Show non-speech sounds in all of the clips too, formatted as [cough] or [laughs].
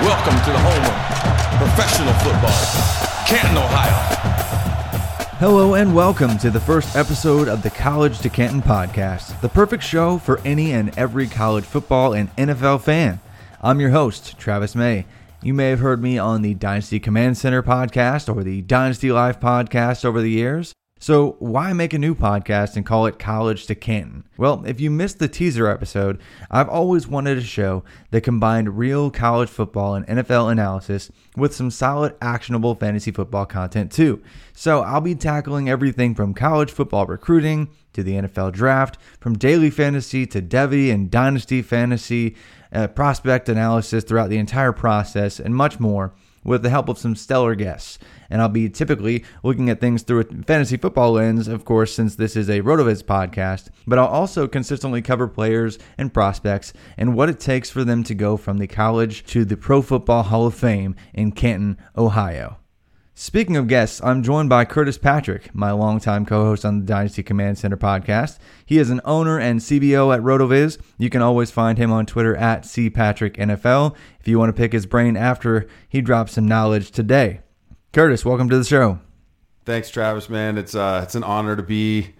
Welcome to the home of professional football, Canton, Ohio. Hello and welcome to the first episode of the College to Canton podcast, the perfect show for any and every college football and NFL fan. I'm your host, Travis May. You may have heard me on the Dynasty Command Center podcast or the Dynasty Life podcast over the years. So, why make a new podcast and call it College to Canton? Well, if you missed the teaser episode, I've always wanted a show that combined real college football and NFL analysis with some solid, actionable fantasy football content too. So, I'll be tackling everything from college football recruiting to the NFL draft, from daily fantasy to Devy and Dynasty fantasy, uh, prospect analysis throughout the entire process, and much more with the help of some stellar guests. And I'll be typically looking at things through a fantasy football lens, of course, since this is a RotoViz podcast, but I'll also consistently cover players and prospects and what it takes for them to go from the college to the Pro Football Hall of Fame in Canton, Ohio. Speaking of guests, I'm joined by Curtis Patrick, my longtime co host on the Dynasty Command Center podcast. He is an owner and CBO at RotoViz. You can always find him on Twitter at CPatrickNFL if you want to pick his brain after he drops some knowledge today. Curtis, welcome to the show. Thanks, Travis. Man, it's uh, it's an honor to be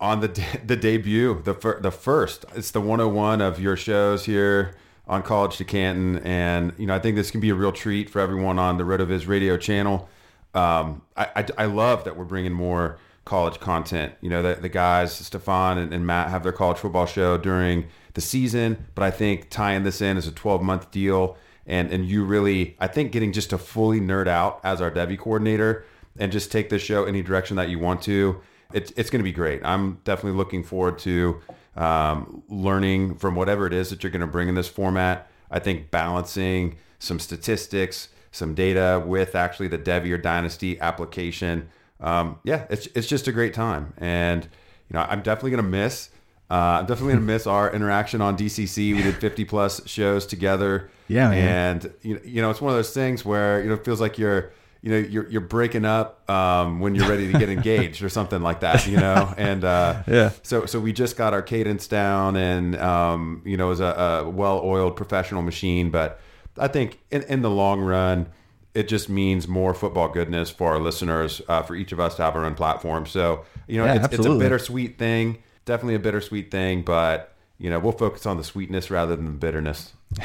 on the de- [laughs] the debut, the fir- the first. It's the 101 of your shows here on College to Canton, and you know I think this can be a real treat for everyone on the RotoViz radio channel. Um, I, I, I love that we're bringing more college content. You know, the, the guys, Stefan and, and Matt, have their college football show during the season, but I think tying this in as a 12 month deal and and you really I think getting just to fully nerd out as our Devy coordinator and just take this show any direction that you want to. It's it's going to be great. I'm definitely looking forward to um, learning from whatever it is that you're going to bring in this format. I think balancing some statistics, some data with actually the Devy or Dynasty application. Um, yeah, it's it's just a great time, and you know I'm definitely going to miss. Uh, I'm definitely gonna miss our interaction on DCC. We did [laughs] 50 plus shows together. Yeah, man. and you know, you know, it's one of those things where you know it feels like you're, you know, you're you're breaking up um, when you're ready to get [laughs] engaged or something like that. You know, and uh, Yeah. So so we just got our cadence down, and um, you know, it was a, a well-oiled professional machine. But I think in, in the long run, it just means more football goodness for our listeners, uh, for each of us to have our own platform. So, you know, Yeah, it's, it's a bittersweet thing, definitely a bittersweet thing, but, you know, we'll focus on the sweetness rather than the bitterness. [laughs]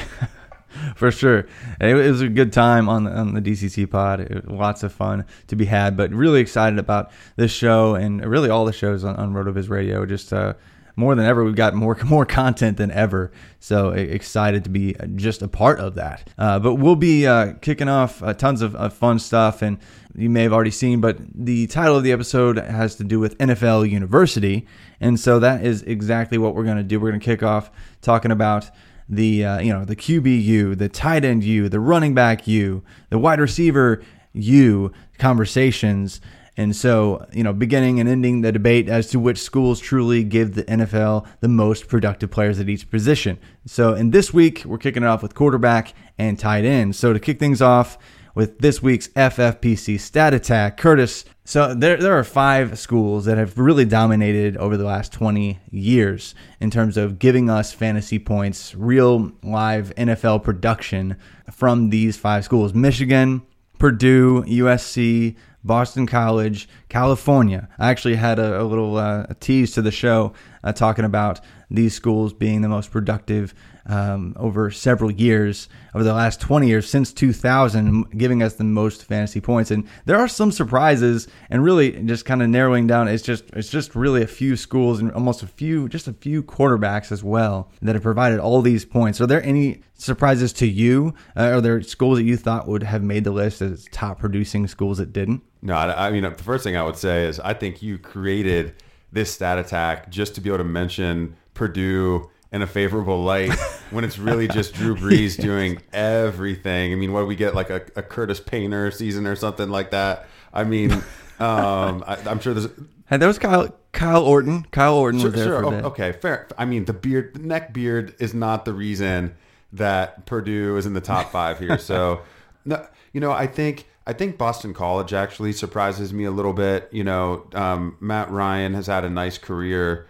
[laughs] for sure. It was a good time on the, on the DCC pod. Lots of fun to be had, but really excited about this show and really all the shows on, on RotoViz Radio. Just uh, more than ever, we've got more [laughs] more content than ever. So excited to be just a part of that. Uh, but we'll be uh, kicking off uh, tons of, of fun stuff, and you may have already seen, but the title of the episode has to do with NFL University, and so that is exactly what we're going to do. We're going to kick off talking about the uh, you know the QB U, the tight end you, the running back you, the wide receiver you conversations. And so, you know, beginning and ending the debate as to which schools truly give the NFL the most productive players at each position. So, in this week, we're kicking it off with quarterback and tight end. So, to kick things off with this week's FFPC stat attack, Curtis. So, there, there are five schools that have really dominated over the last 20 years in terms of giving us fantasy points, real live NFL production from these five schools Michigan, Purdue, USC, Boston College, California. I actually had a, a little uh, a tease to the show uh, talking about these schools being the most productive um, over several years, over the last 20 years, since 2000, giving us the most fantasy points. And there are some surprises, and really just kind of narrowing down, it's just it's just really a few schools and almost a few, just a few quarterbacks as well that have provided all these points. Are there any surprises to you? Uh, are there schools that you thought would have made the list as top producing schools that didn't? No, I, I mean, the first thing I would say is I think you created this stat attack just to be able to mention Purdue in a favorable light [laughs] when it's really just Drew Brees doing everything. I mean, what do we get like a, a Curtis Painter season or something like that? I mean, [laughs] um, I, I'm sure there's Hey, that was Kyle Kyle Orton. Kyle Orton Sure, was there sure. for a O- bit. Okay, fair. I mean, the beard, the neck beard is not the reason that Purdue is in the top five here. [laughs] So, no, you know, I think I think Boston College actually surprises me a little bit. You know, um, Matt Ryan has had a nice career.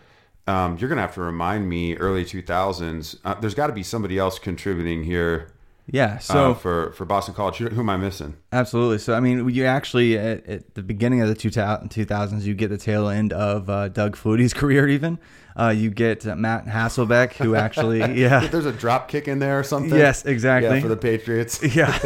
Um, you're gonna have to remind me early 2000s. Uh, there's got to be somebody else contributing here. Yeah. So So for for Boston College, who, am I missing? absolutely. So I mean, you actually at, at the beginning of the 2000s, you get the tail end of uh, Doug Flutie's [laughs] career. Even uh, you get uh, Matt Hasselbeck, who actually, [laughs] yeah, There's a drop kick in there or something. Yes, exactly. Yeah, for the Patriots. [laughs] yeah.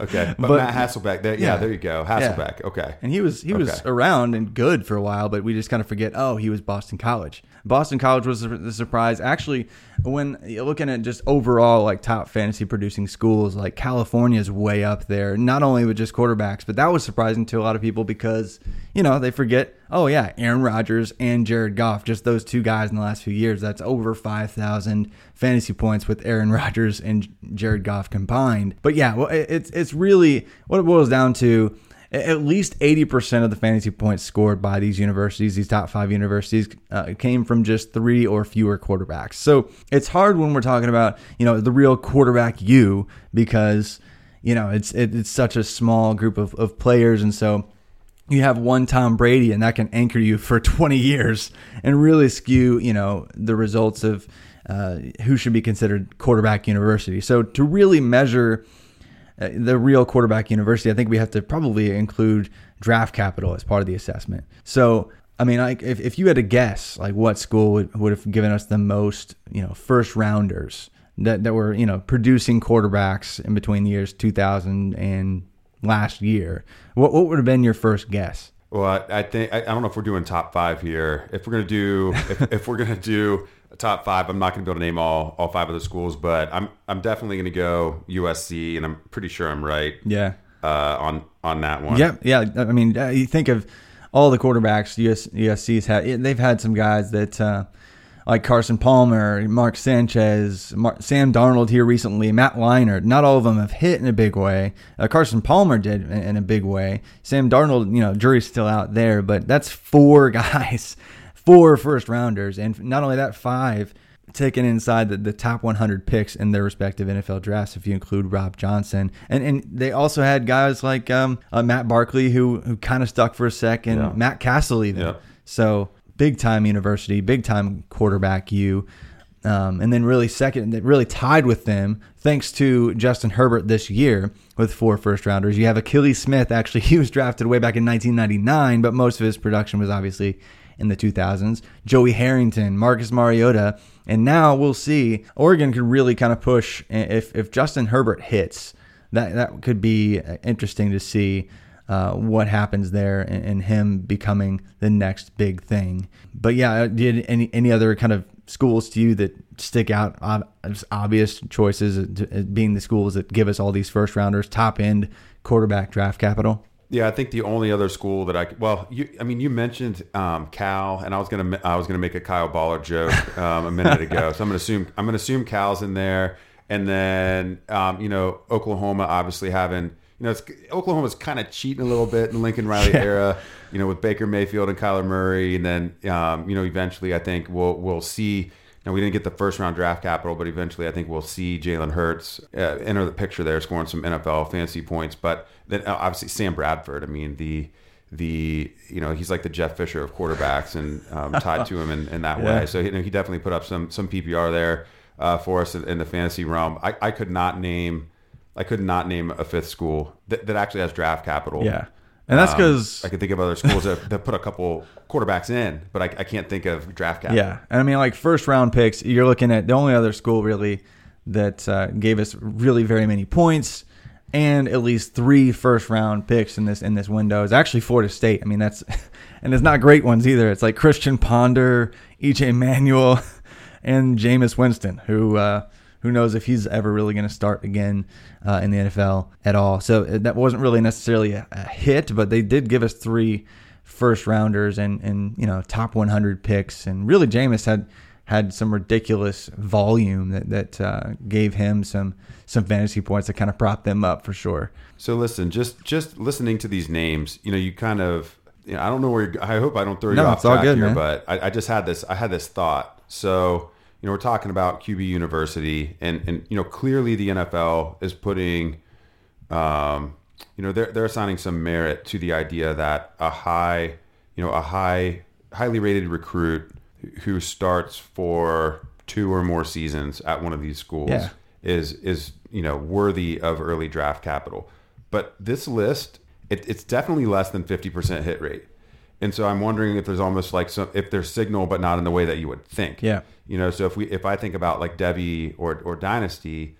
Okay, but, But- Matt Hasselbeck. There, yeah, Yeah. there you go. Hasselbeck. Okay. And he was he was Okay. around and good for a while, but we just kind of forget. Oh, he was Boston College. Boston College was the surprise. Actually, when you're looking at just overall like top fantasy producing schools, like California is way up there. Not only with just quarterbacks, but that was surprising to a lot of people because you know they forget. Oh yeah, Aaron Rodgers and Jared Goff, just those two guys in the last few years. That's over five thousand fantasy points with Aaron [laughs] Rodgers and Jared Goff combined. But yeah, well, it's it's really what it boils down to at least 80% of the fantasy points scored by these universities, these top five universities, uh, came from just three or fewer quarterbacks. So it's hard when we're talking about, you know, the real quarterback you because, you know, it's it, it's such a small group of, of players. And so you have one Tom Brady and that can anchor you for [laughs] 20 years and really skew, you know, the results of uh, who should be considered quarterback university. So to really measure uh, the real quarterback university, I think we have to probably include draft capital as part of the assessment. So, I mean, like if, if you had to guess, like what school would, would have given us the most, you know, first rounders that, that were, you know, producing quarterbacks in between the years 2000 and last year, what, what would have been your first guess? Well, I, I think I, I don't know if we're doing top five here. If we're gonna do if, if we're gonna do top five, I'm not gonna be able to name all all five of the schools, but I'm I'm definitely gonna go USC, and I'm pretty sure I'm right Yeah. uh, on on that one. Yep. Yeah. I mean, uh, you think of all the quarterbacks US, USC's had. They've had some guys that, uh, like Carson Palmer, Mark Sanchez, Mar- Sam Darnold here recently, Matt Leinart. Not all of them have hit in a big way. Uh, Carson Palmer did in, in a big way. Sam Darnold, you know, jury's still out there, but that's four [laughs] guys, four first rounders, and not only that, five taken inside the, the top 100 picks in their respective NFL drafts, if you include Rob Johnson. And and they also had guys like um, uh, Matt Barkley, who who kind of stuck for a second, Yeah. Matt Cassel even. Yeah. So big time university, big time quarterback. You. Um, and then really second, really tied with them, thanks to Justin Herbert this year with four first rounders. You have Akili Smith. Actually, [laughs] he was drafted way back in 1999, but most of his production was obviously in the 2000s. Joey Harrington, Marcus Mariota, and now we'll see. Oregon could really kind of push eh, if if Justin Herbert hits. That that could be eh, interesting to see. Uh, what happens there and, and, him becoming the next big thing. But yeah, uh, did any any other kind of schools to you that stick out obvious choices eh, being the schools that give us all these first rounders, top end quarterback draft capital? Yeah, I think the only other school that I well, you, I mean, you mentioned um, Cal, and I was gonna I was gonna make a Kyle Boller joke um, a minute ago, so I'm gonna assume I'm gonna assume Cal's in there, and then um, you know Oklahoma obviously having you know it's, Oklahoma's kind of cheating a little bit in the Lincoln [laughs] Riley yeah. era, you know with Baker Mayfield and Kyler Murray, and then um, you know eventually I think we'll we'll see. Now we didn't get the first round draft capital, but eventually I think we'll see Jalen Hurts uh, enter the picture there, scoring some NFL fantasy points, but then uh, obviously Sam Bradford. I mean the the you know he's like the Jeff Fisher of quarterbacks and um, tied to him in, in that [laughs] yeah. way. So he, he, definitely put up some some PPR there uh, for us in, in, the fantasy realm. I, I could not name I could not name a fifth school that, that actually has draft capital. Yeah. And that's because um, I can think of other schools that, that put a couple quarterbacks in, but I, I can't think of draft capital. Yeah, and I mean like first round picks. You're looking at the only other school really that uh, gave us really very many points and at least three first round picks in this in this window is actually Florida State. I mean that's [laughs] and it's not great ones either. It's like Christian Ponder, EJ Manuel, [laughs] and Jameis Winston, who uh, who knows if he's ever really going to start again uh, in the NFL at all. So uh, that wasn't really necessarily a, a hit, but they did give us three first rounders and and you know top 100 picks, and really Jameis had had some ridiculous volume that that uh, gave him some some fantasy points that kind of propped them up for sure. So listen, just just listening to these names, you know, you kind of, you know, I don't know where. I hope I don't throw you no, off track good, here, man. but I, I just had this. I had this thought. So you know, we're talking about QB University, and and you know, clearly the NFL is putting, um, you know, they're they're assigning some merit to the idea that a high, you know, a high, highly rated recruit who starts for two or more seasons at one of these schools yeah. is is you know worthy of early draft capital. But this list, it, it's definitely less than fifty percent hit rate, and so I'm wondering if there's almost like some if there's signal, but not in the way that you would think. Yeah, you know. So if we if I think about like Devy or or Dynasty,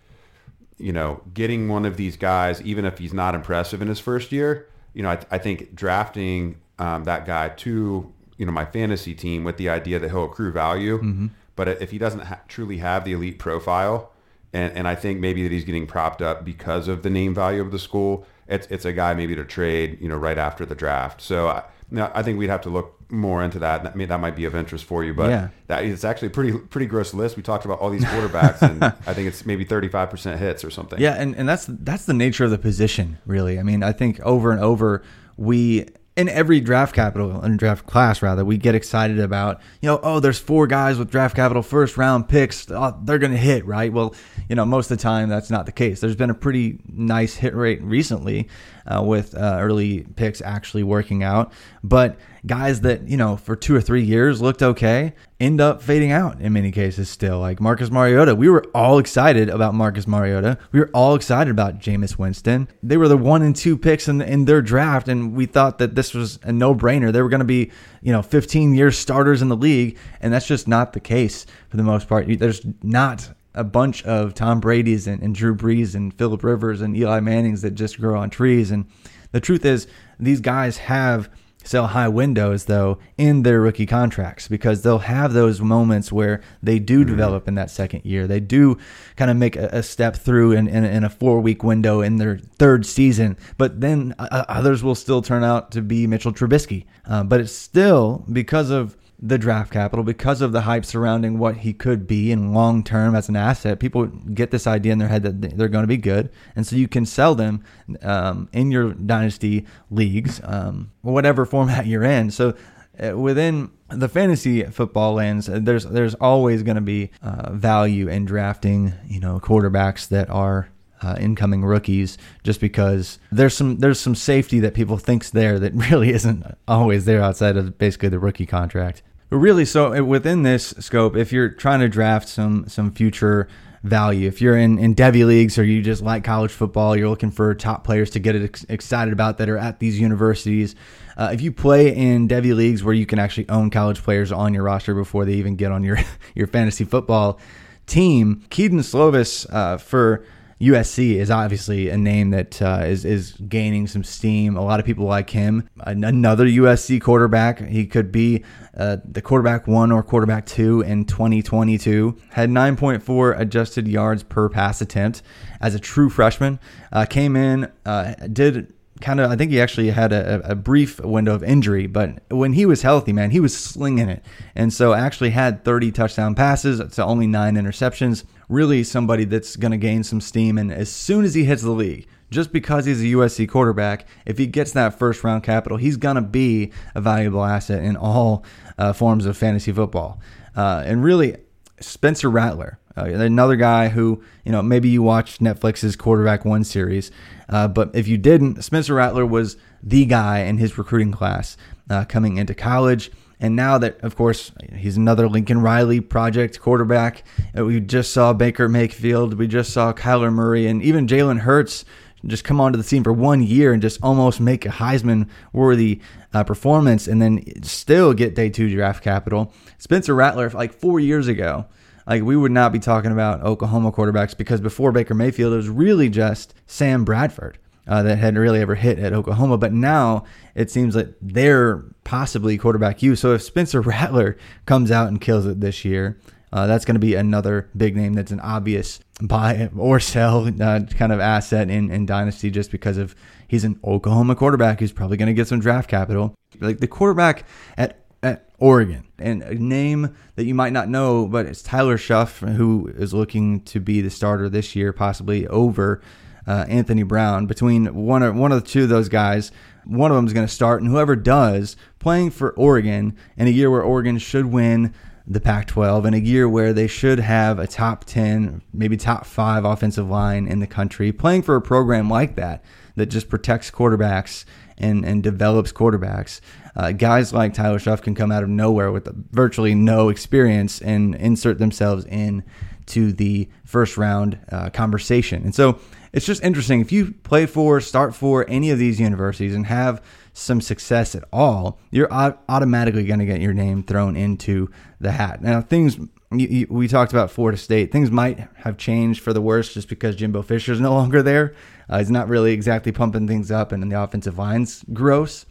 you know, getting one of these guys, even if he's not impressive in his first year, you know, I, I think drafting um, that guy to you know my fantasy team with the idea that he'll accrue value. Mm-hmm. But if he doesn't ha- truly have the elite profile, and and I think maybe that he's getting propped up because of the name value of the school, it's it's a guy maybe to trade you know right after the draft. So I, I think we'd have to look more into that. I mean, that might be of interest for you, but yeah. that it's actually a pretty pretty gross list. We talked about all these quarterbacks, and [laughs] I think it's maybe thirty five percent hits or something. Yeah, and, and that's that's the nature of the position, really. I mean, I think over and over we in every draft capital and draft class rather we get excited about you know oh there's four guys with draft capital first round picks oh, they're going to hit right? Well you know most of the time that's not the case. There's been a pretty nice hit rate recently uh, with uh, early picks actually working out. But guys that you know for two or three years looked okay end up fading out in many cases still. Like Marcus Mariota we were all excited about Marcus Mariota. We were all excited about Jameis Winston. They were the one and two picks in, in their draft and we thought that this was a no-brainer. They were going to be you know 15 year starters in the league and that's just not the case for the most part. There's not a bunch of Tom Brady's and, and Drew Brees and Philip Rivers and Eli Manning's that just grow on trees and the truth is these guys have sell high windows though in their rookie contracts because they'll have those moments where they do mm-hmm. develop in that second year. They do kind of make a, a step through in, in, in, a four week window in their third season, but then uh, others will still turn out to be Mitchell Trubisky. Uh, but it's still because of the draft capital because of the hype surrounding what he could be in long term as an asset. People get this idea in their head that they're going to be good, and so you can sell them um, in your dynasty leagues, um, whatever format you're in. So uh, within the fantasy football lens, uh, there's there's always going to be uh, value in drafting, you know, quarterbacks that are uh, incoming rookies just because there's some there's some safety that people thinks there that [laughs] really isn't always there outside of basically the rookie contract. Really, so uh, within this scope, if you're trying to draft some some future value, if you're in in Devy leagues or you just like college football, you're looking for top players to get ex- excited about that are at these universities. Uh, if you play in Devy leagues where you can actually own college players on your roster before they even get on your [laughs] your fantasy football team, Kedon Slovis uh, for USC is obviously a name that uh, is is gaining some steam. A lot of people like him. Another USC quarterback. He could be uh, the quarterback one or quarterback two in 2022. Had 9.4 adjusted yards per pass attempt as a true freshman. Uh, came in, uh, did kind of I think he actually had a, a, brief window of injury, but when he was healthy, man, he was slinging it, and so actually had 30 touchdown passes to only nine interceptions. Really, somebody that's going to gain some steam, and as soon as he hits the league. Just because he's a USC quarterback, if he gets that first round capital, he's going to be a valuable asset in all uh, forms of fantasy football. Uh, and really, Spencer Rattler, uh, another guy who, you know, maybe you watched Netflix's Quarterback One series, uh, but if you didn't, Spencer Rattler was the guy in his recruiting class uh, coming into college. And now that, of course, he's another Lincoln Riley project quarterback. Uh, we just saw Baker Mayfield. We just saw Kyler Murray and even Jalen Hurts just come onto the scene for one year and just almost make a Heisman worthy uh, performance and then still get day two draft capital. Spencer Rattler, like four years ago, like we would not be talking about Oklahoma quarterbacks because before Baker Mayfield, it was really just Sam Bradford. Uh, that had really ever hit at Oklahoma. But now it seems like they're possibly quarterback you. So if Spencer [laughs] Rattler comes out and kills it this year, uh, that's going to be another big name that's an obvious buy [laughs] or sell uh, kind of asset in, in Dynasty just because of he's an Oklahoma quarterback who's probably going to get some draft capital. Like the quarterback at at Oregon. And a name that you might not know, but it's Tyler Shough, who is looking to be the starter this year, possibly over uh, Anthony Brown. Between one or one of the two of those guys, one of them is going to start, and whoever does, playing for Oregon in a year where Oregon should win the Pac 12 in a year where they should have a top 10, maybe top five offensive line in the country, playing for a program like that that just protects quarterbacks and, and develops quarterbacks. Uh, guys like Tyler Shough can come out of nowhere with virtually no experience and insert themselves in to the first round uh, conversation. And so it's just interesting. If you play for, start for any of these universities and have some success at all, you're automatically going to get your name thrown into the hat. Now, things you, you, we talked about Florida State. Things might have changed for the worse just because Jimbo Fisher is no [laughs] longer there. Uh, he's not really exactly pumping things up, and the offensive line's gross.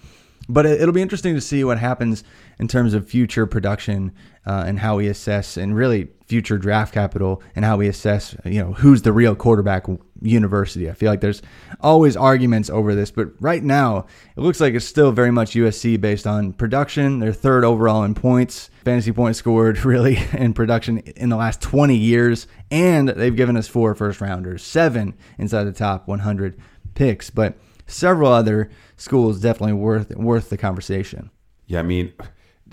But it, will be interesting to see what happens in terms of future production uh, and how we assess, and really future draft capital and how we assess, you know, who's the real quarterback university. I feel like there's always arguments over this, but right now it looks like it's still very much USC based on production. They're third overall in points, fantasy points scored [laughs] really in production in the last 20 years, and they've given us four first rounders, seven inside the top 100 picks, but several other schools definitely worth worth the conversation. Yeah, I mean,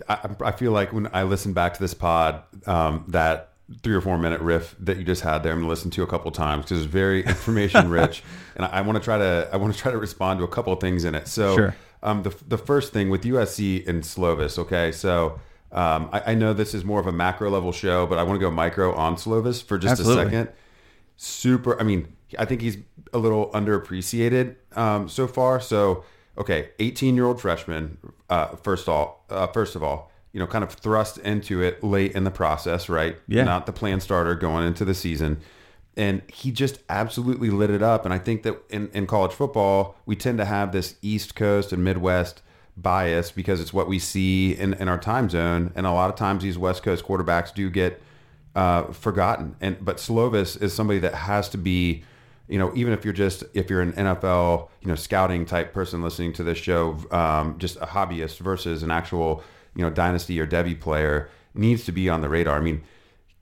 I, I feel like when I listen back to this pod, um, that three or four minute riff that you just had there, I'm gonna listen to a couple times because it's very information rich, [laughs] and I, I want to try to I want to try to respond to a couple of things in it. So, sure. um, the the first thing with USC and Slovis, okay, so. Um, I, I, know this is more of a macro level show, but I want to go micro on Slovis for just Absolutely. a second. Super. I mean, I think he's a little underappreciated um, so far. So, okay, 18 year old freshman. Uh, first all, uh, first of all, you know, kind of thrust into it late in the process, right? Yeah. Not the plan starter going into the season. And he just absolutely lit it up. And I think that in, in college football, we tend to have this East Coast and Midwest bias because it's what we see in, in our time zone. And a lot of times these West Coast quarterbacks do get uh, forgotten. And but Slovis is somebody that has to be you know, even if you're just if you're an NFL, you know, scouting type person listening to this show, um, just a hobbyist versus an actual, you know, dynasty or Devy player needs to be on the radar. I mean,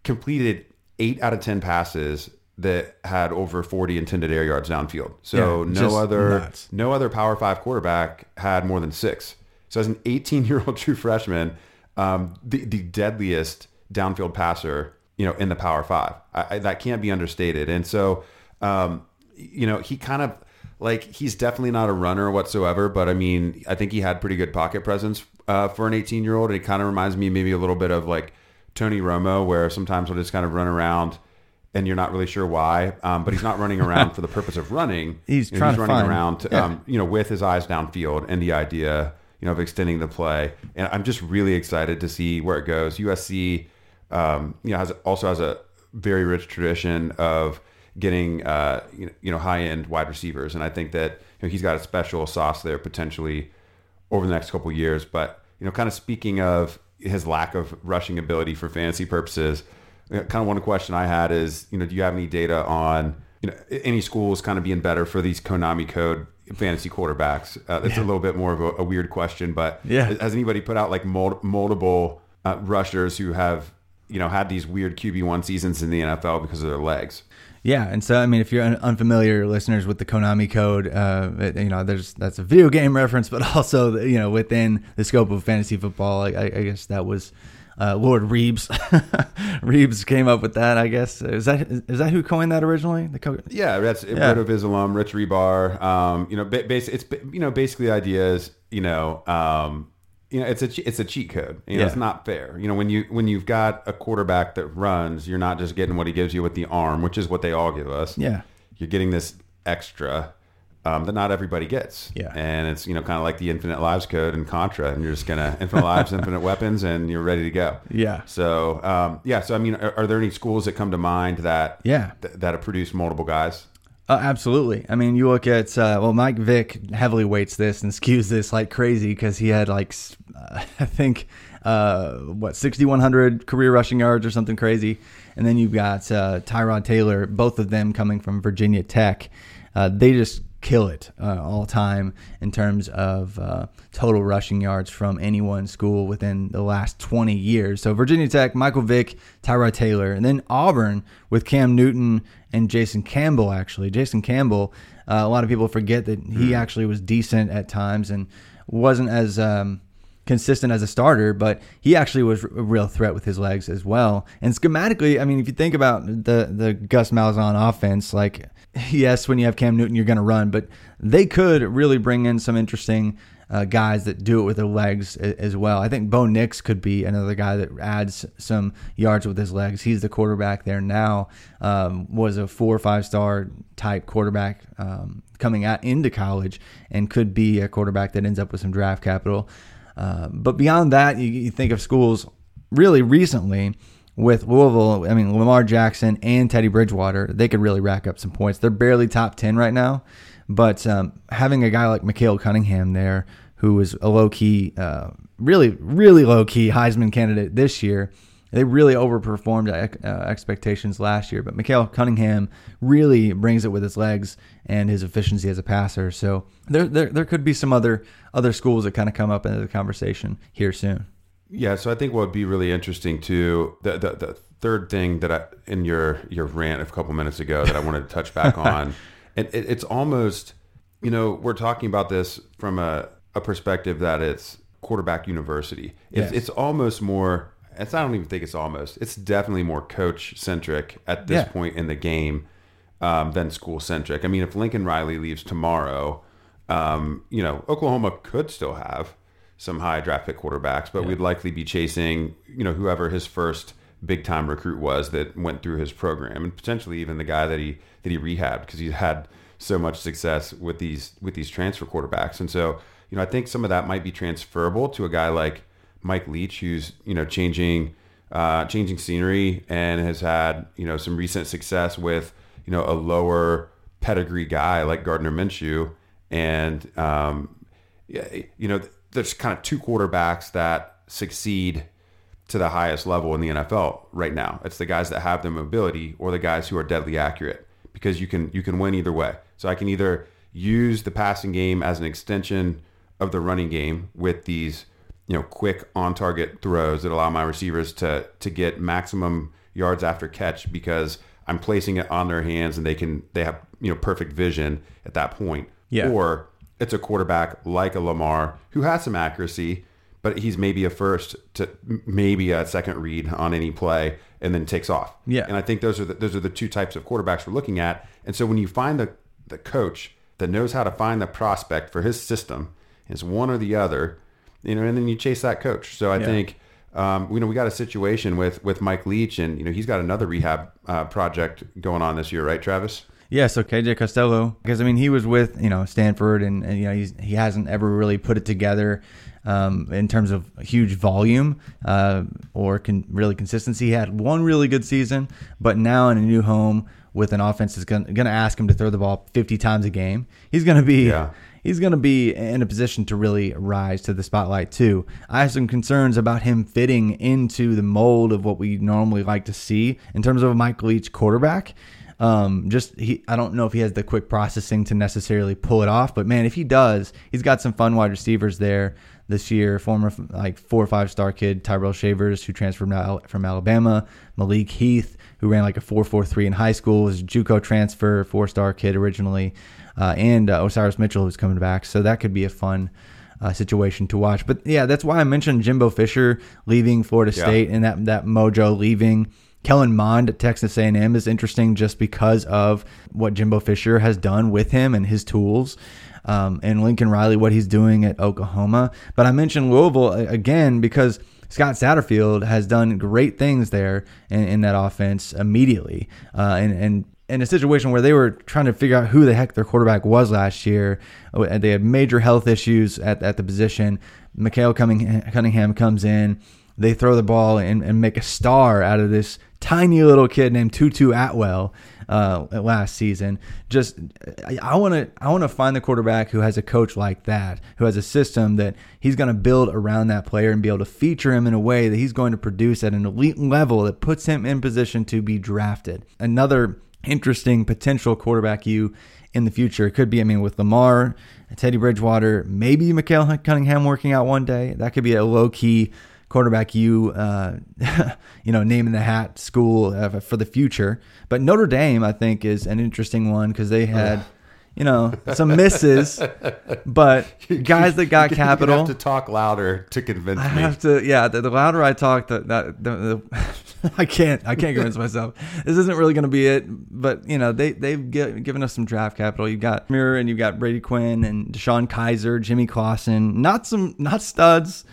completed eight out of ten passes that had over 40 intended air yards downfield. So yeah, no other nuts. no other Power Five quarterback had more than six. So as an 18 year old [laughs] true freshman, um, the the deadliest downfield passer, you know, in the Power Five, I, I, that can't be understated. And so um, you know, he kind of like he's definitely not a runner whatsoever. But I mean, I think he had pretty good pocket presence uh, for an 18 year old. It kind of reminds me maybe a little bit of like Tony Romo, where sometimes he'll just kind of run around and you're not really sure why. Um, but he's not running [laughs] around for the purpose of running. He's You know, trying he's to running find- around, to, yeah. um, you know, with his eyes downfield and the idea, you know, of extending the play. And I'm just really excited to see where it goes. USC, um, you know, has also has a very rich tradition of getting, uh, you know, you know, high end wide receivers, and I think that you know, he's got a special sauce there potentially over the next couple of years. But you know, kind of speaking of his lack of rushing ability for fantasy purposes, kind of one question I had is, you know, do you have any data on you know any schools kind of being better for these Konami code fantasy quarterbacks? Uh, it's a little bit more of a, a weird question, but Yeah. has anybody put out like mul- multiple uh, rushers who have you know had these weird QB one seasons in the NFL because of their legs? Yeah, and so I mean, if you're un- unfamiliar listeners with the Konami code, uh, it- you know, there's that's a video game [laughs] reference, but also you know within the scope of fantasy football, I, I I guess that was uh, Lord Reeves. [laughs] Reeves came up with that. I guess is that is that who coined that originally? The. Yeah, that's Yeah. rid of his alum, Rich Hribar. Um, you know, ba- bas- it's you know basically the idea is you know um, you know it's a it's a cheat code. You know, Yeah. it's not fair. You know, when you when you've got a quarterback that runs, you're not just getting what he gives you with the arm, which is what they all give us. Yeah. you're getting this extra. Um, that not everybody gets, Yeah. and it's you know kind of like the infinite lives code in Contra, and you're just gonna infinite lives, [laughs] infinite weapons, and you're ready to go. Yeah. So um, yeah, so I mean, are, are there any schools that come to mind that Yeah. th- that have produced multiple guys? Uh, absolutely. I mean, you look at uh, well, Mike Vick heavily weights this and skews this like crazy because he had like uh, [laughs] I think uh, what sixty one hundred career rushing yards or something crazy, and then you've got uh, Tyrod Taylor, both of them coming from Virginia Tech. Uh, they just kill it uh, all time in terms of uh, total rushing yards from any one school within the last 20 years. So Virginia Tech, Michael Vick, Tyrod Taylor, and then Auburn with Cam Newton and Jason Campbell. Actually, Jason Campbell. Uh, a lot of people forget that he actually was decent at times and wasn't as um, consistent as a starter, but he actually was a real threat with his legs as well. And schematically, I mean, if you think about the the Gus Malzahn offense, like [laughs] yes, when you have Cam Newton, you're going to run, but they could really bring in some interesting. Uh, guys that do it with their legs as well. I think Bo Nix could be another guy that adds some yards with his legs. He's the quarterback there now. Um, was a four or five star type quarterback um, coming out into college, and could be a quarterback that ends up with some draft capital. Uh, but beyond that, you, you think of schools really recently with Louisville. I mean, Lamar Jackson and Teddy Bridgewater, they could really rack up some points. They're barely top 10 right now, but um, having a guy like Mikhail Cunningham there, who is a low key, uh, really, really low key Heisman candidate this year. They really overperformed uh, expectations last year, but Mikhail Cunningham really brings it with his legs and his efficiency as a passer. So there, there, there could be some other other schools that kind of come up into the conversation here soon. Yeah, so I think what would be really interesting too, the the, the third thing that I in your your rant a couple minutes ago that I wanted to touch back [laughs] on, and it, it's almost, you know, we're talking about this from a, a perspective that it's quarterback university. It's Yes. it's almost more. It's I don't even think it's almost. It's definitely more coach centric at this Yeah. point in the game um, than school centric. I mean, if Lincoln Riley leaves tomorrow, um, you know, Oklahoma could still have some high draft pick quarterbacks, but we'd likely be chasing, you know, whoever his first big time recruit was that went through his program, and potentially even the guy that he that he rehabbed because he's had so much success with these with these transfer quarterbacks. And so, you know, I think some of that might be transferable to a guy like Mike Leach, who's you know changing uh, changing scenery and has had you know some recent success with you know a lower pedigree guy like Gardner Minshew, and um, you know there's kind of two quarterbacks that succeed to the highest level in the NFL right now. It's the guys that have the mobility or the guys who are deadly accurate because you can you can win either way. So I can either use the passing game as an extension of the running game with these you know quick on target throws that allow my receivers to to get maximum yards after catch because I'm placing it on their hands and they can they have you know perfect vision at that point. Yeah. Or it's a quarterback like a Lamar who has some accuracy, but he's maybe a first to maybe a second read on any play and then takes off. Yeah. And I think those are the, those are the two types of quarterbacks we're looking at. And so when you find the the coach that knows how to find the prospect for his system. It's one or the other, you know, and then you chase that coach. So I Yeah. think, um, you know, we got a situation with with Mike Leach, and you know, he's got another rehab uh, project going on this year, right, Travis? Yeah, so KJ Costello, because I mean he was with you know Stanford, and, and you know he's he hasn't ever really put it together um, in terms of huge volume uh, or con- really consistency. He had one really good season, but now in a new home with an offense that's going to ask him to throw the ball 50 times a game, he's going to be Yeah. he's going to be in a position to really rise to the spotlight too. I have some concerns about him fitting into the mold of what we normally like to see in terms of a Mike Leach quarterback. Um, just he, I don't know if he has the quick processing to necessarily pull it off, but man, if he does, he's got some fun wide receivers there this year. Former like four or five star kid Tyrell Shavers, who transferred from from Alabama, Malik Heath, who ran like a four four three in high school, was a JUCO transfer, four star kid originally, uh, and uh, Osiris Mitchell, who's coming back. So that could be a fun. Uh, situation to watch, but yeah, that's why I mentioned Jimbo Fisher leaving Florida Yeah. State and that that Mojo leaving. Kellen Mond at Texas A&M is interesting just because of what Jimbo Fisher has done with him and his tools, um, and Lincoln Riley what he's doing at Oklahoma. But I mentioned Louisville again because Scott Satterfield has done great things there in, in that offense immediately, uh, and and. In a situation where they were trying to figure out who the heck their quarterback was last year, uh, they had major health issues at, at the position. Mikhail Cunningham comes in, they throw the ball and, and make a star out of this tiny little kid named Tutu Atwell uh, last season. Just I want to I want to find the quarterback who has a coach like that, who has a system that he's going to build around that player and be able to feature him in a way that he's going to produce at an elite level that puts him in position to be drafted. Another interesting potential quarterback you in the future could be I mean with Lamar, Teddy Bridgewater, maybe Mikhail Cunningham working out one day. That could be a low key quarterback you uh, [laughs] you know name in the hat school uh, for the future. But Notre Dame I think is an interesting one because they had you know some misses, [laughs] but [laughs] guys that got capital. gonna have to talk louder to convince I me. have to, yeah. The, the louder I talk, the, that the, the, I can't, I can't convince myself. This isn't really going to be it. But you know, they they've gi- given us some draft capital. You've got Mirer and you've got Brady Quinn and DeShone Kizer, Jimmy Clausen. Not some, not studs,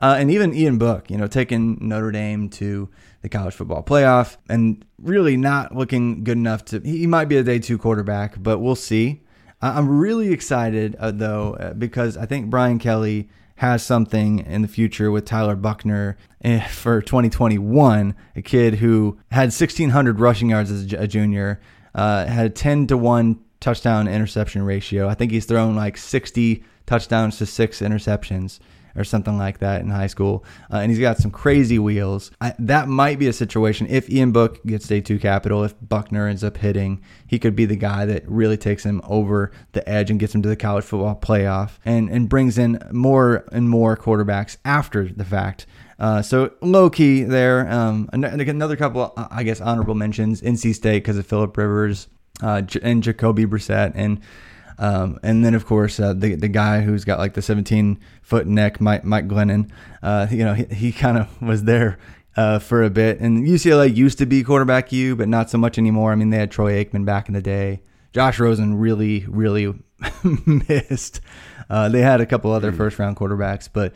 uh, and even Ian Book. You know, taking Notre Dame to the college football playoff and really not looking good enough to. He might be a day two quarterback, but we'll see. I'm really excited uh, though uh, because I think Brian Kelly has something in the future with Tyler Buchner eh, [laughs] for 2021, a kid who had 1,600 rushing yards as a a junior, uh, had a 10 to 1 touchdown interception ratio. I think he's thrown like 60 touchdowns to six interceptions or something like that in high school. Uh, and he's got some crazy wheels. I, that might be a situation if Ian Book gets day two capital, if Buchner ends up hitting, he could be the guy that really takes him over the edge and gets him to the college football playoff and, and brings in more and more quarterbacks after the fact. Uh, so low key there. Um, another couple, uh, I guess, honorable mentions: NC State because of Philip Rivers uh, and Jacoby Brissett, and um, and then of course uh, the the guy who's got like the 17 foot neck, Mike Mike Glennon. Uh, you know, he, he kind of [laughs] was there uh, for a bit. And UCLA used to be quarterback U, but not so much anymore. I mean, they had Troy Aikman back in the day. Josh Rosen really, really [laughs] missed. Uh, they had a couple other first round quarterbacks, but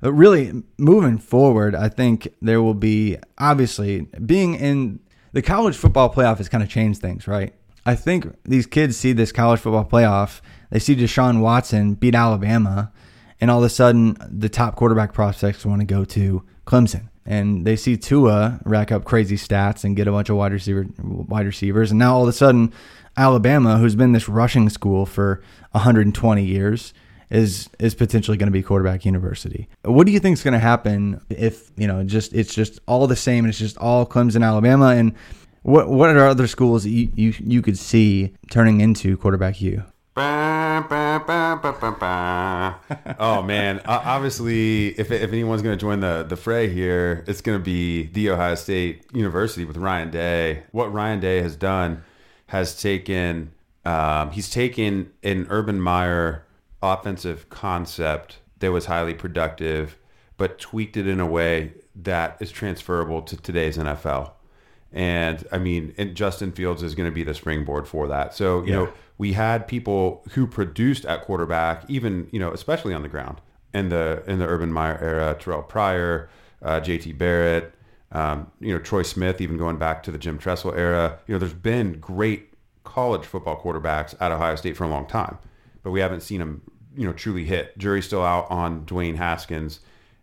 but really moving forward, I think there will be obviously being in the college football playoff has kind of changed things, right? I think these kids see this college football playoff, they see Deshaun Watson beat Alabama, and all of a sudden the top quarterback prospects want to go to Clemson. And they see Tua rack up crazy stats and get a bunch of wide receiver wide receivers, and now all of a sudden Alabama, who's been this rushing school for 120 years, is is potentially going to be quarterback university. What do you think is going to happen if you know just it's just all the same and it's just all Clemson, Alabama, and what what are other schools that you you, you could see turning into quarterback U? [laughs] Oh man! O- Obviously, if, if anyone's going to join the the fray here, it's going to be the Ohio State University with Ryan Day. What Ryan Day has done has taken um, he's taken an Urban Meyer offensive concept that was highly productive, but tweaked it in a way that is transferable to today's NFL. And I mean, and Justin Fields is going to be the springboard for that. So, you Yeah. know, we had people who produced at quarterback, even, you know, especially on the ground in the in the Urban Meyer era, Terrelle Pryor, uh, JT Barrett, um, you know, Troy Smith, even going back to the Jim Tressel era. You know, there's been great college football quarterbacks at Ohio State for a long time, but we haven't seen them, you know, truly hit. Jury's still out on Dwayne Haskins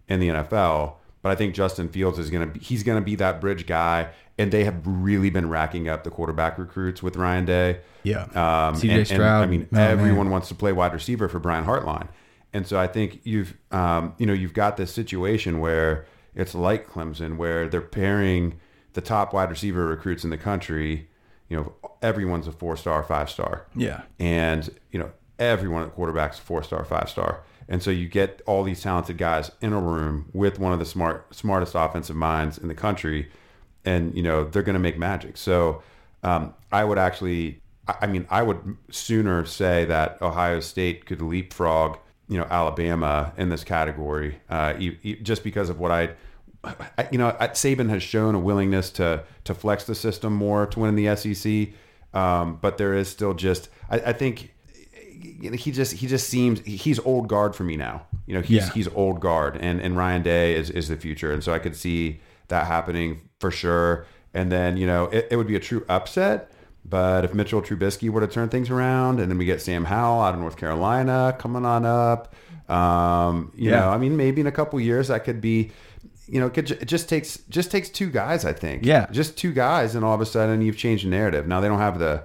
in the NFL, but I think Justin Fields is going to be he's going to be that bridge guy and they have really been racking up the quarterback recruits with Ryan Day. Yeah. Um, CJ and- and, Stroud. I mean, Oh, man. everyone wants to play wide receiver for Brian Hartline. And so I think you've, um, you know, you've got this situation where it's like Clemson, where they're pairing the top wide receiver recruits in the country. You know, everyone's a four star, five star. Yeah. And, you know, everyone at quarterback's four star, five star. And so you get all these talented guys in a room with one of the smart, smartest offensive minds in the country, and you know they're going to make magic. So um, I would actually, I mean, I would sooner say that Ohio State could leapfrog, you know, Alabama in this category, uh, just because of what I, I- you know, Saban has shown a willingness to to flex the system more to win in the SEC, um, but there is still just, I, I think you know, he just he just seems he's old guard for me now. You know, he's Yeah. he's old guard, and and Ryan Day is is the future, and so I could see that happening for sure. And then you know, it, it would be a true upset. But if Mitchell Trubisky were to turn things around, and then we get Sam Howell out of North Carolina coming on up, um, you Yeah. know, I mean, maybe in a couple years that could be, you know, it, could, it just takes just takes two guys, I think. Yeah. just two guys, and all of a sudden you've changed the narrative. Now they don't have the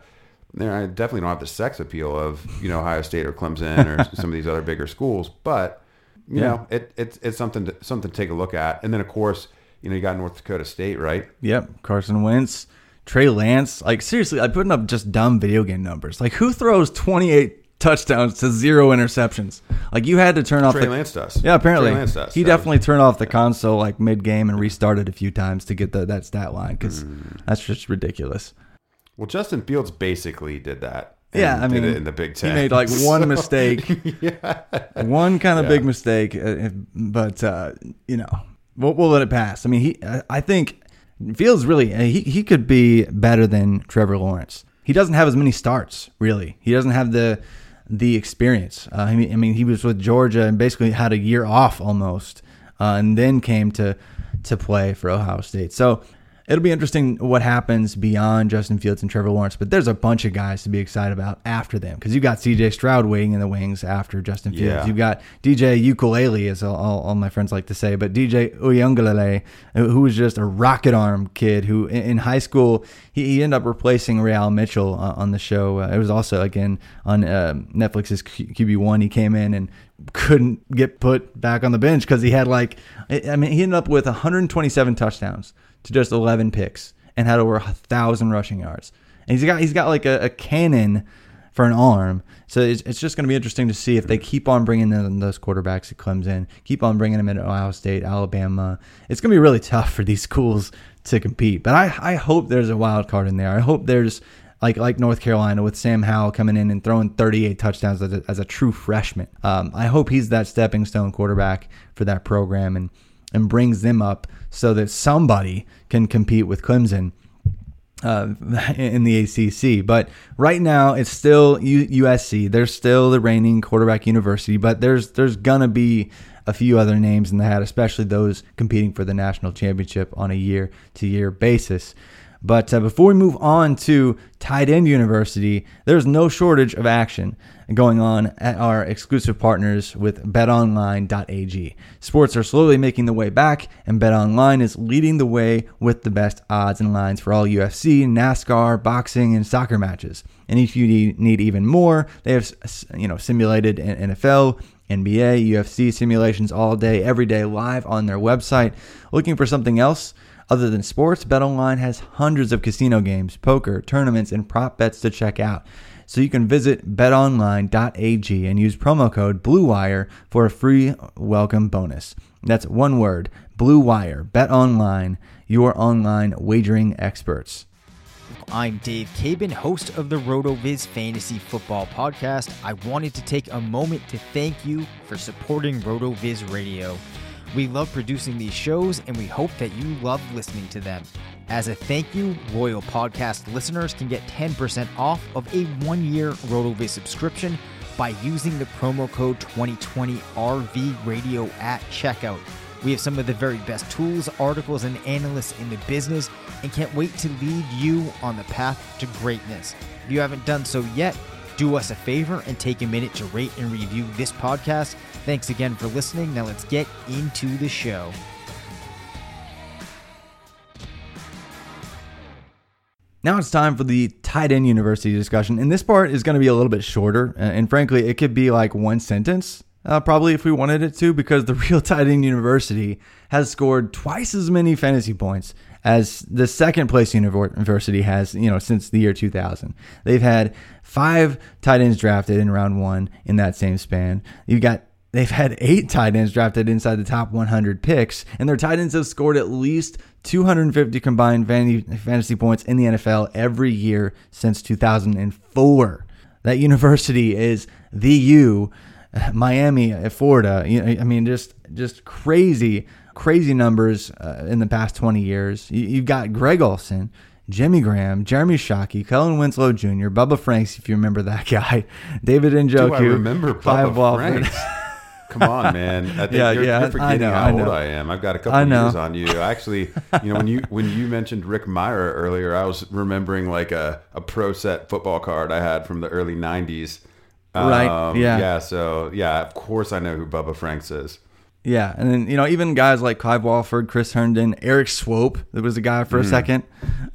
they I definitely don't have the sex appeal of you know Ohio State or Clemson or [laughs] some of these other bigger schools, but you Yeah. know it, it's it's something to, something to take a look at. And then of course you know you got North Dakota State, right? Yep, Carson Wentz, Trey Lance. Like seriously, I'm putting up just dumb video game numbers. Like who throws 28 touchdowns to zero interceptions? Like you had to turn off Trey the Lance does. Yeah, apparently Trey Lance does. he definitely turned off the console like mid game and restarted a few times to get the, that stat line because Hmm. that's just ridiculous. Well, Justin Fields basically did that. Yeah, I mean, in the Big Ten, he made like one [laughs] mistake, [laughs] one kind of Yeah. big mistake, uh, but uh, you know, we'll, we'll let it pass. I mean, he, I- I think Fields really, uh, he he could be better than Trevor Lawrence. He doesn't have as many starts, really. He doesn't have the the experience. Uh, I mean, I mean, he was with Georgia and basically had a year off almost, uh, and then came to to play for Ohio State. So it'll be interesting what happens beyond Justin Fields and Trevor Lawrence. But there's a bunch of guys to be excited about after them because you've got C.J. Stroud waiting in the wings after Justin Fields. Yeah. You've got DJ Ukulele, as all, all, my friends like to say, but DJ Uiagalelei, who was just a rocket arm kid who in, high school he, he ended up replacing Re-al Mitchell uh, on the show. Uh, it was also again on uh, Netflix's Q- QB1. He came in and couldn't get put back on the bench because he had like I mean he ended up with 127 touchdowns to just 11 picks and had over a thousand rushing yards. And he's got he's got like a, a cannon for an arm. So it's, it's just going to be interesting to see if they keep on bringing in those quarterbacks at Clemson, keep on bringing them into Ohio State, Alabama. It's going to be really tough for these schools to compete. But I, I hope there's a wild card in there. I hope there's like like North Carolina with Sam Howell coming in and throwing 38 touchdowns as a, as a true freshman. Um, I hope he's that stepping stone quarterback for that program and and brings them up so that somebody can compete with Clemson uh, [laughs] in the ACC. But right now, it's still USC. They're still the reigning quarterback university, but there's there's gonna be a few other names in the hat, especially those competing for the national championship on a year to year basis. But uh, before we move on to Tight End University, there's no shortage of action going on at our exclusive partners with betonline.ag. Sports are slowly making the way back, and betonline is leading the way with the best odds and lines for all UFC, NASCAR, boxing, and soccer matches. And if you need, even more, they have you know simulated NFL, NBA, UFC simulations all day, every day, live on their website. Looking for something else? Other than sports, BetOnline has hundreds of casino games, poker, tournaments, and prop bets to check out. So you can visit betonline.ag and use promo code BLUEWIRE for a free welcome bonus. That's one word, Blue Wire. BetOnline, your online wagering experts. I'm Dave Cabin, host of the RotoViz Fantasy Football Podcast. I wanted to take a moment to thank you for supporting RotoViz Radio. We love producing these shows and we hope that you love listening to them. As a thank you, Royal Podcast listeners can get 10% off of a one year RotoViz subscription by using the promo code 2020RV Radio at checkout. We have some of the very best tools, articles, and analysts in the business and can't wait to lead you on the path to greatness. If you haven't done so yet, do us a favor and take a minute to rate and review this podcast. Thanks again for listening. Now let's get into the show. Now it's time for the tight end university discussion. And this part is going to be a little bit shorter. And frankly, it could be like one sentence, uh, probably if we wanted it to, because the [laughs] real tight end university has scored twice as many fantasy points as the second place university has, you know, since the year 2000. They've had five tight ends drafted in round one in that same span. You've got They've had eight tight ends drafted inside the top 100 picks, and their tight ends have scored at least 250 combined fantasy points in the NFL every year since 2004. That university is the U, Miami, Florida. I mean, just just crazy, crazy numbers uh, in the past 20 years. You've got Greg Olsen, Jimmy Graham, Jeremy Shockey, Kellen Winslow Jr., Bubba Franks, if you remember that [laughs] guy, David Njoku. Do I remember Bubba Franks? [laughs] Come on, man. I think yeah, you're, yeah, you're forgetting I know, how I old I am. I've got a couple years on you. Actually, you know, when you when you mentioned Rick Mirer earlier, I was remembering like a, a pro set football card I had from the early '90s. Right, yeah. Yeah. So yeah, of course I know who Bubba Franks is. Yeah, and then you know even guys like Clive Walford, Chris Herndon, Erik Swoope, that was a guy for a second.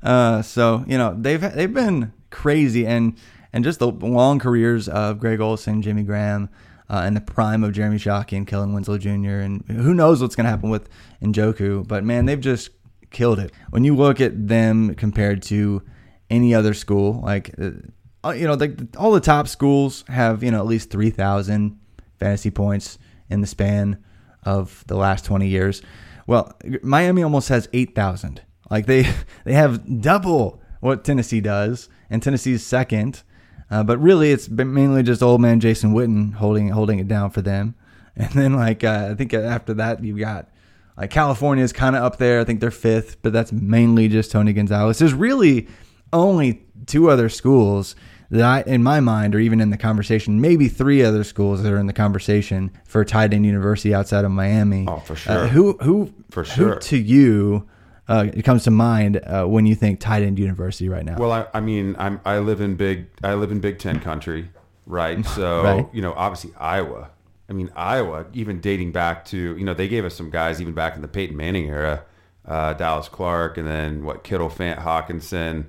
Uh, so you know they've they've been crazy and and just the long careers of Greg Olsen, Jimmy Graham, uh, and the prime of Jeremy Shockey and Kellen Winslow Jr. And who knows what's going to happen with Njoku, but man, they've just killed it. When you look at them compared to any other school, like uh, you know, like all the top schools have you know at least three thousand fantasy points in the span of the last 20 years. Well, Miami almost has 8,000. Like they [laughs] they have double what Tennessee does, and Tennessee's second. Uh, but really, it's been mainly just old man Jason Witten holding holding it down for them. [laughs] And then like uh, I think after that you got like California's kind of up there. I think they're fifth, but that's mainly just Tony Gonzalez. There's really only two other schools that I, in my mind, or even in the conversation. Maybe three other schools that are in the conversation for tight end university outside of Miami. Oh, for Uh, sure. who who For who sure. to you uh, it comes to mind uh, when you think tight end university right now? Well, I, I mean, I'm I live in big I live in Big Ten country, right? [laughs] So Right. you know, obviously Iowa. I mean, Iowa, even dating back to you know, they gave us some guys even back in the Peyton Manning era, uh, Dallas Clark, and then what Kittle, Fant, Hockenson,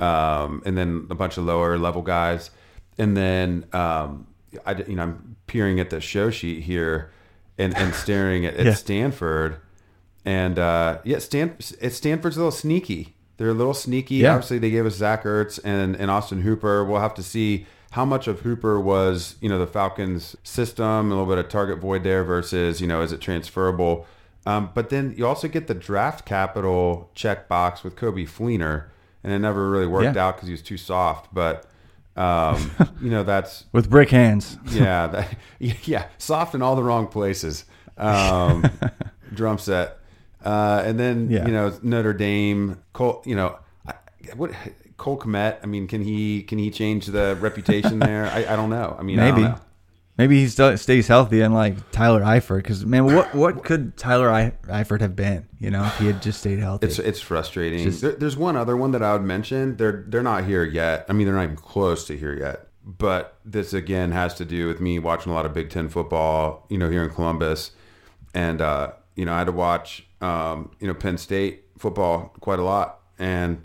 um, and then a bunch of lower level guys, and then um, I you know I'm peering at the show sheet here, and and staring at, at [laughs] Yeah. Stanford. And uh, yeah, Stan, Stanford's a little sneaky. They're a little sneaky. Yeah. Obviously, they gave us Zach Ertz and, and Austin Hooper. We'll have to see how much of Hooper was, you know, the Falcons' system, a little bit of target void there versus, you know, is it transferable? Um, but then you also get the draft capital check box with Coby Fleener, and it never really worked Yeah. out because he was too soft. But um, [laughs] you know, that's With brick hands. [laughs] yeah, that, [laughs] yeah, soft in all the wrong places. Um, Durham Smythe, uh, and then Yeah. you know Notre Dame. Cole, you know, what Cole Kmet. I mean, can he can he change the reputation there? I, I don't know. I mean, I don't Maybe. know. Maybe he still stays healthy, unlike Tyler Eifert. Because man, what what could Tyler Eifert have been? You know, if he had just stayed healthy. It's it's frustrating. Just- there, there's one other one that I would mention. They're they're not here yet. I mean, they're not even close to here yet. But this again has to do with me watching a lot of Big Ten football. You know, here in Columbus, and uh, you know, I had to watch um, you know Penn State football quite a lot, and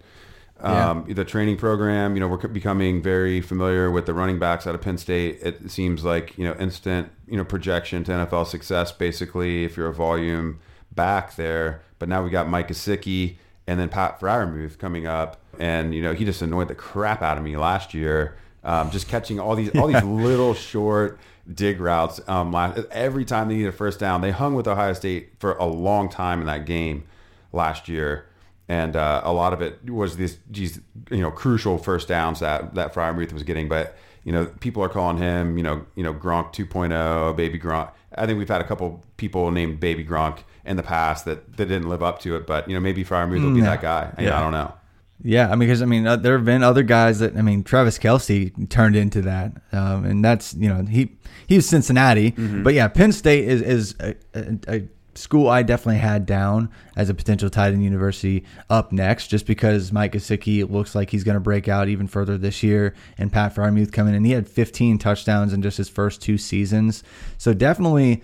um, the training program. You know, we're becoming very familiar with the running backs out of Penn State. It seems like you know instant you know projection to NFL success. Basically, if you're a volume back there, but now we got Mike Gesicki and then Pat Freiermuth coming up, and you know he just annoyed the crap out of me last year. Um, just catching all these all these [laughs] little short dig routes. Um, last, every time they needed a first down, they hung with Ohio State for a long time in that game last year, and uh, a lot of it was this these you know crucial first downs that that Freiermuth was getting. But you know people are calling him you know you know Gronk 2.0, baby Gronk, I think we've had a couple people named Baby Gronk in the past that, that didn't live up to it, but you know maybe Freiermuth will be No. that guy. I, Yeah. I don't know. Yeah, I mean, because I mean, uh, there have been other guys that I mean, Travis Kelce turned into that, um, and that's you know he he was Cincinnati, but yeah, Penn State is is a, a, a school I definitely had down as a potential tight end university up next, just because Mike Gesicki looks like he's going to break out even further this year, and Pat Freiermuth coming in, he had 15 touchdowns in just his first two seasons, so definitely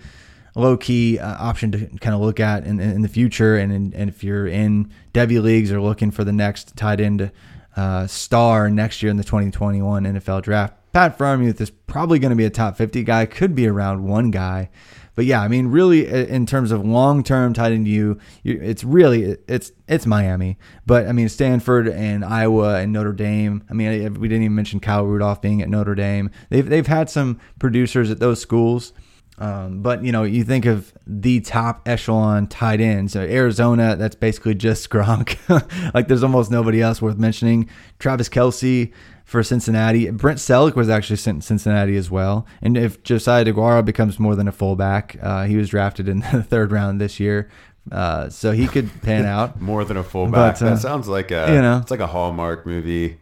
low key uh, option to kind of look at in, in the future. And, in, and if you're in Devy leagues or looking for the next tight end uh, star next year in the 2021 NFL draft, Pat Freiermuth is probably going to be a top 50 guy, could be around one guy. But yeah, I mean, really, in terms of long-term tight end, you, you, it's really it's it's Miami. But I mean, Stanford and Iowa and Notre Dame. I mean, we didn't even mention Kyle Rudolph being at Notre Dame. They've they've had some producers at those schools. Um, but you know, you think of the top echelon tight ends. So Arizona, that's basically just [laughs] Gronk. like there's almost nobody else worth mentioning. Travis Kelce for Cincinnati. Brent Celek was actually sent to Cincinnati as well. And if Josiah DeGuara becomes more than a fullback, uh, he was drafted in [laughs] the third round this year. Uh, so he could pan [laughs] out. More than a fullback. But, uh, that sounds like a you know. it's like a Hallmark movie.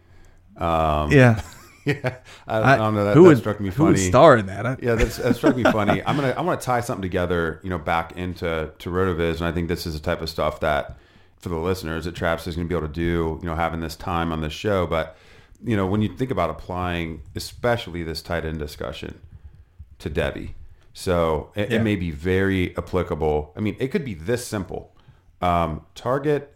Um, yeah. [laughs] yeah, I, I don't know. That, who that would, struck me Who funny. would star in that? I- Yeah, that's, that struck me funny. I'm gonna I'm gonna tie something together, you know, back into to Rotoviz, and I think this is the type of stuff that for the listeners that Traps is gonna be able to do, you know, having this time on this show. But you know, when you think about applying, especially this tight end discussion to Devy, so it, Yeah. it may be very applicable. I mean, it could be this simple: um, target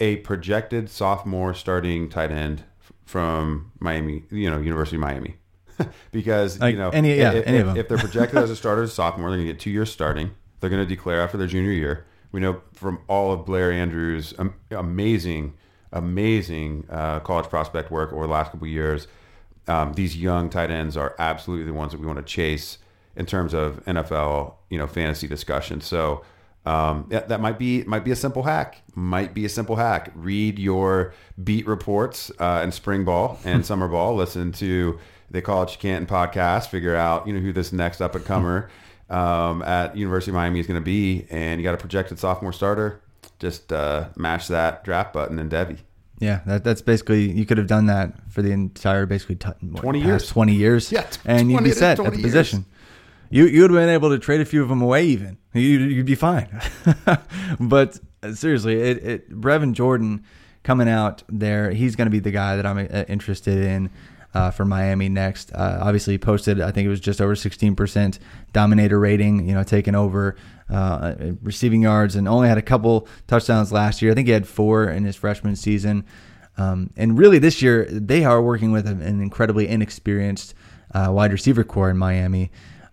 a projected sophomore starting tight end f- from Miami, you know, University of Miami. [laughs] because Like you know any- yeah, if, any of them. if they're projected as a [laughs] starter as a sophomore, they're going to get two years starting. They're going to declare after their junior year. We know from all of Blair Andrews' am- amazing, amazing uh, college prospect work over the last couple of years. Um, these young tight ends are absolutely the ones that we want to chase in terms of NFL, you know, fantasy discussion. So um, yeah, that might be might be a simple hack. Might be a simple hack. Read your beat reports uh, in spring ball and [laughs] summer ball. Listen to the College Canton podcast. Figure out you know who this next up and comer um, at University of Miami is going to be, and you got a projected sophomore starter. Just uh, mash that draft button and Devy. Yeah, that, that's basically you could have done that for the entire basically t- what, 20 past years. twenty years, Yeah, [laughs] and you'd be set at the years. position. You you would have been able to trade a few of them away, even you, you'd be fine. [laughs] but uh, seriously, it, it Brevin Jordan coming out there, he's going to be the guy that I'm uh, interested in. Uh, for Miami next, uh, obviously posted. I think it was just over 16% dominator rating. You know, taking over uh, receiving yards and only had a couple touchdowns last year. I think he had four in his freshman season. Um, and really, this year they are working with an incredibly inexperienced uh, wide receiver corps in Miami.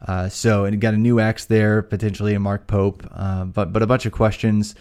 Uh, so and got a new X there potentially, a Mark Pope, uh, but but a bunch of questions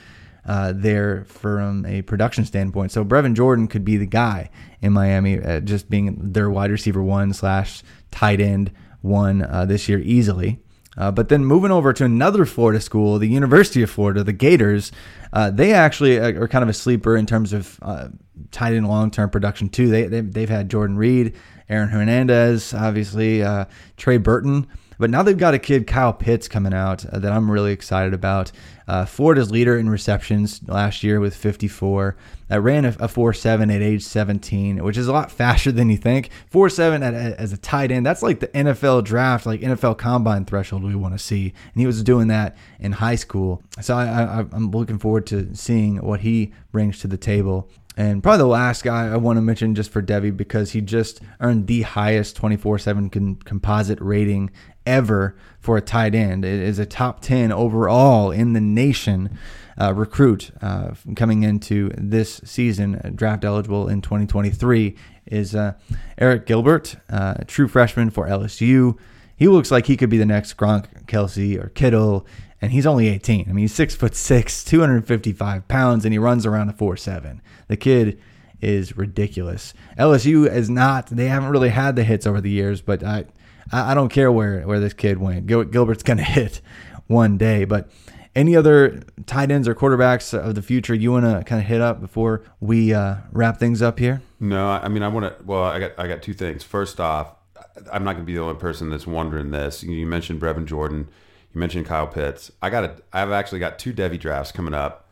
uh, there from a production standpoint. So Brevin Jordan could be the guy in Miami, uh, just being their wide receiver one slash tight end one uh, this year easily. Uh, but then moving over to another Florida school, the University of Florida, the Gators, uh, they actually are are kind of a sleeper in terms of uh, tight end long term production too. They, they they've had Jordan Reed, Aaron Hernandez, obviously uh, Trey Burton, but now they've got a kid Kyle Pitts coming out uh, that I'm really excited about. Uh, Florida's leader in receptions last year with 54. I ran a, a 4.7 at age 17, which is a lot faster than you think. 4.7 at, at- as a tight end, that's like the NFL draft, like NFL combine threshold we want to see. And he was doing that in high school. So I, I, I'm looking forward to seeing what he brings to the table. And probably the last guy I want to mention just for Devy because he just earned the highest 24 7 composite rating ever for a tight end. It is a top 10 overall in the nation uh, recruit uh, coming into this season, uh, draft eligible in 2023, is uh, Arik Gilbert, uh, a true freshman for LSU. He looks like he could be the next Gronk, Kelce, or Kittle, and he's only 18. I mean, he's six foot six, 255 pounds, and he runs around a four seven. The kid is ridiculous. LSU is not. They haven't really had the hits over the years, but I, I I don't care where where this kid went. Gil- Gilbert's gonna [laughs] hit one day. But any other tight ends or quarterbacks of the future you want to kind of hit up before we uh, wrap things up here? No, I mean I want to. Well, I got I got two things. First off, I'm not going to be the only person that's wondering this. You mentioned Brevin Jordan. You mentioned Kyle Pitts. I got a, I've actually got two Devy drafts coming up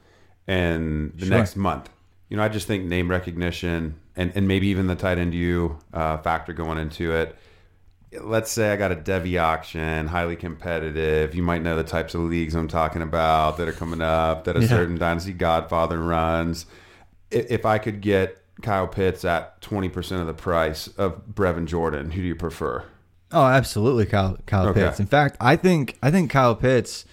in the Sure. next month. You know, I just think name recognition and, and maybe even the tight end you uh, factor going into it. Let's say I got a Devy auction, highly competitive. You might know the types of leagues I'm talking about that are coming up that a Yeah. certain Dynasty Godfather runs. If I could get Kyle Pitts at 20% of the price of Brevin Jordan, who do you prefer? Oh, absolutely, Kyle Kyle Okay. Pitts. In fact, I think I think Kyle Pitts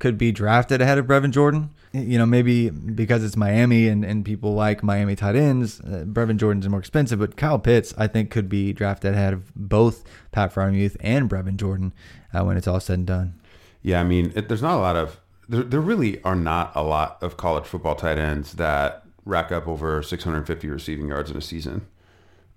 could be drafted ahead of Brevin Jordan. You know, maybe because it's Miami and, and people like Miami tight ends, uh, Brevin Jordan's more expensive, but Kyle Pitts I think could be drafted ahead of both Pat Freiermuth and Brevin Jordan uh, when it's all said and done. Yeah, I mean, it, there's not a lot of there, there really are not a lot of college football tight ends that rack up over 650 receiving yards in a season.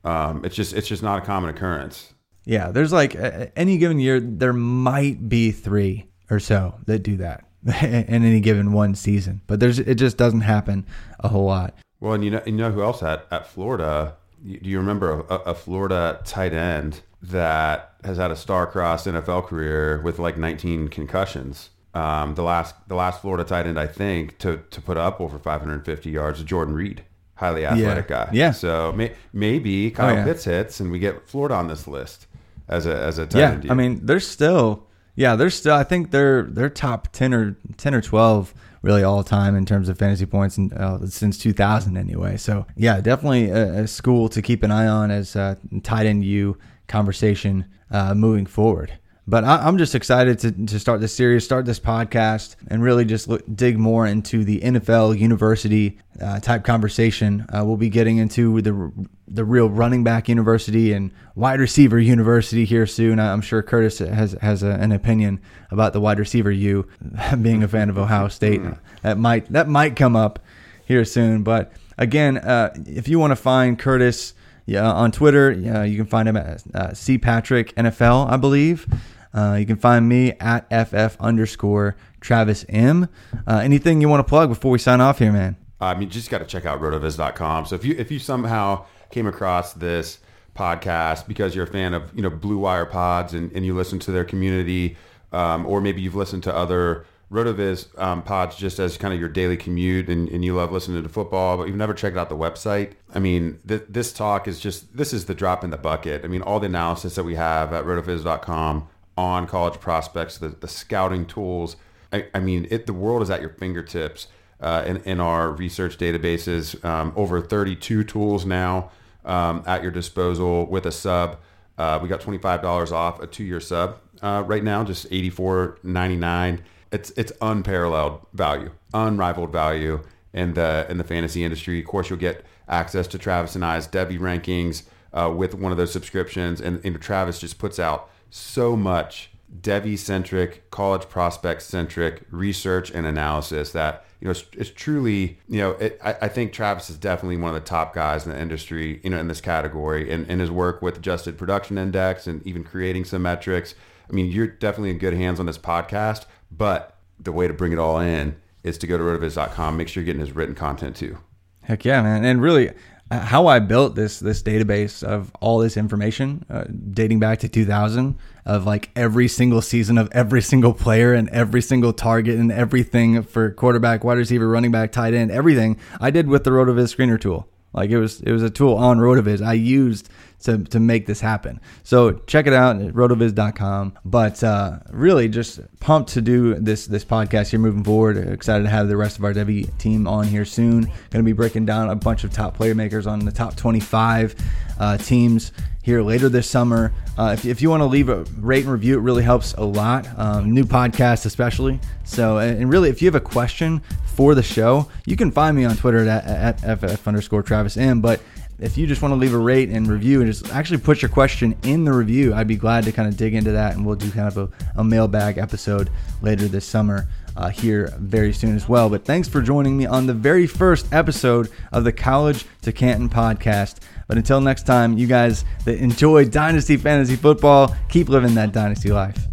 Um, it's just it's just not a common occurrence. Yeah, there's like uh, any given year there might be three or so that do that [laughs] in any given one season, but there's it just doesn't happen a whole lot. Well, and you know, you know who else at at Florida? You, do you remember a, a Florida tight end that has had a star-crossed NFL career with like 19 concussions? Um, the last the last Florida tight end I think to to put up over 550 yards is Jordan Reed, highly athletic guy. Yeah. So may, maybe Kyle yeah. Pitts hits and we get Florida on this list as a as a tight yeah, end. I mean, they're still, yeah, they're still. I think they're they're top ten or ten or twelve really all time in terms of fantasy points and uh, since 2000 anyway. So yeah, definitely a, a school to keep an eye on as uh, tight end you conversation uh, moving forward. But I, I'm just excited to, to start this series, start this podcast, and really just look, dig more into the NFL university uh, type conversation. Uh, we'll be getting into the the real running back university and wide receiver university here soon. I'm sure Curtis has has a, an opinion about the wide receiver U, [laughs] being a fan of Ohio State. That might that might come up here soon. But again, uh, if you want to find Curtis yeah, on Twitter, uh, you can find him at uh, C Patrick NFL, I believe. Uh, you can find me at FF underscore Travis M. Uh, anything you want to plug before we sign off here, man? I mean, just got to check out rotoviz.com. So if you if you somehow came across this podcast because you're a fan of you know Blue Wire Pods and, and you listen to their community, um, or maybe you've listened to other Rotoviz um, pods just as kind of your daily commute, and, and you love listening to football, but you've never checked out the website. I mean, th- this talk is just this is the drop in the bucket. I mean, all the analysis that we have at rotoviz.com on college prospects, the, the scouting tools. I, I mean, it the world is at your fingertips uh, in, in our research databases. Um, over 32 tools now um, at your disposal with a sub. Uh, we got $25 off a two-year sub uh, right now, just $84.99. It's it's unparalleled value, unrivaled value in the in the fantasy industry. Of course, you'll get access to Travis and I's Devy rankings uh, with one of those subscriptions, and, and Travis just puts out so much Devy centric, college prospect centric research and analysis that you know it's, it's truly you know it, I, I think Travis is definitely one of the top guys in the industry you know in this category and, and his work with adjusted production index and even creating some metrics. I mean, you're definitely in good hands on this podcast, but the way to bring it all in is to go to rotoviz.com. Make sure you're getting his written content too. Heck yeah, man! And really, uh, how I built this this database of all this information, uh, dating back to 2000, of like every single season of every single player and every single target and everything for quarterback, wide receiver, running back, tight end, everything I did with the Rotoviz screener tool. Like it was it was a tool on Rotoviz I used to, to make this happen. So check it out at rotoviz.com. But uh, really just pumped to do this this podcast here moving forward. Excited to have the rest of our Devy team on here soon. Going to be breaking down a bunch of top player makers on the top 25 uh, teams here later this summer. Uh, if, if you want to leave a rate and review, it really helps a lot. Um, new podcast, especially. So, and really, if you have a question for the show, you can find me on Twitter at, at ff underscore Travis M. But if you just want to leave a rate and review and just actually put your question in the review, I'd be glad to kind of dig into that. And we'll do kind of a, a mailbag episode later this summer uh, here very soon as well. But thanks for joining me on the very first episode of the College to Canton podcast. But until next time, you guys that enjoy Dynasty Fantasy Football, keep living that Dynasty life.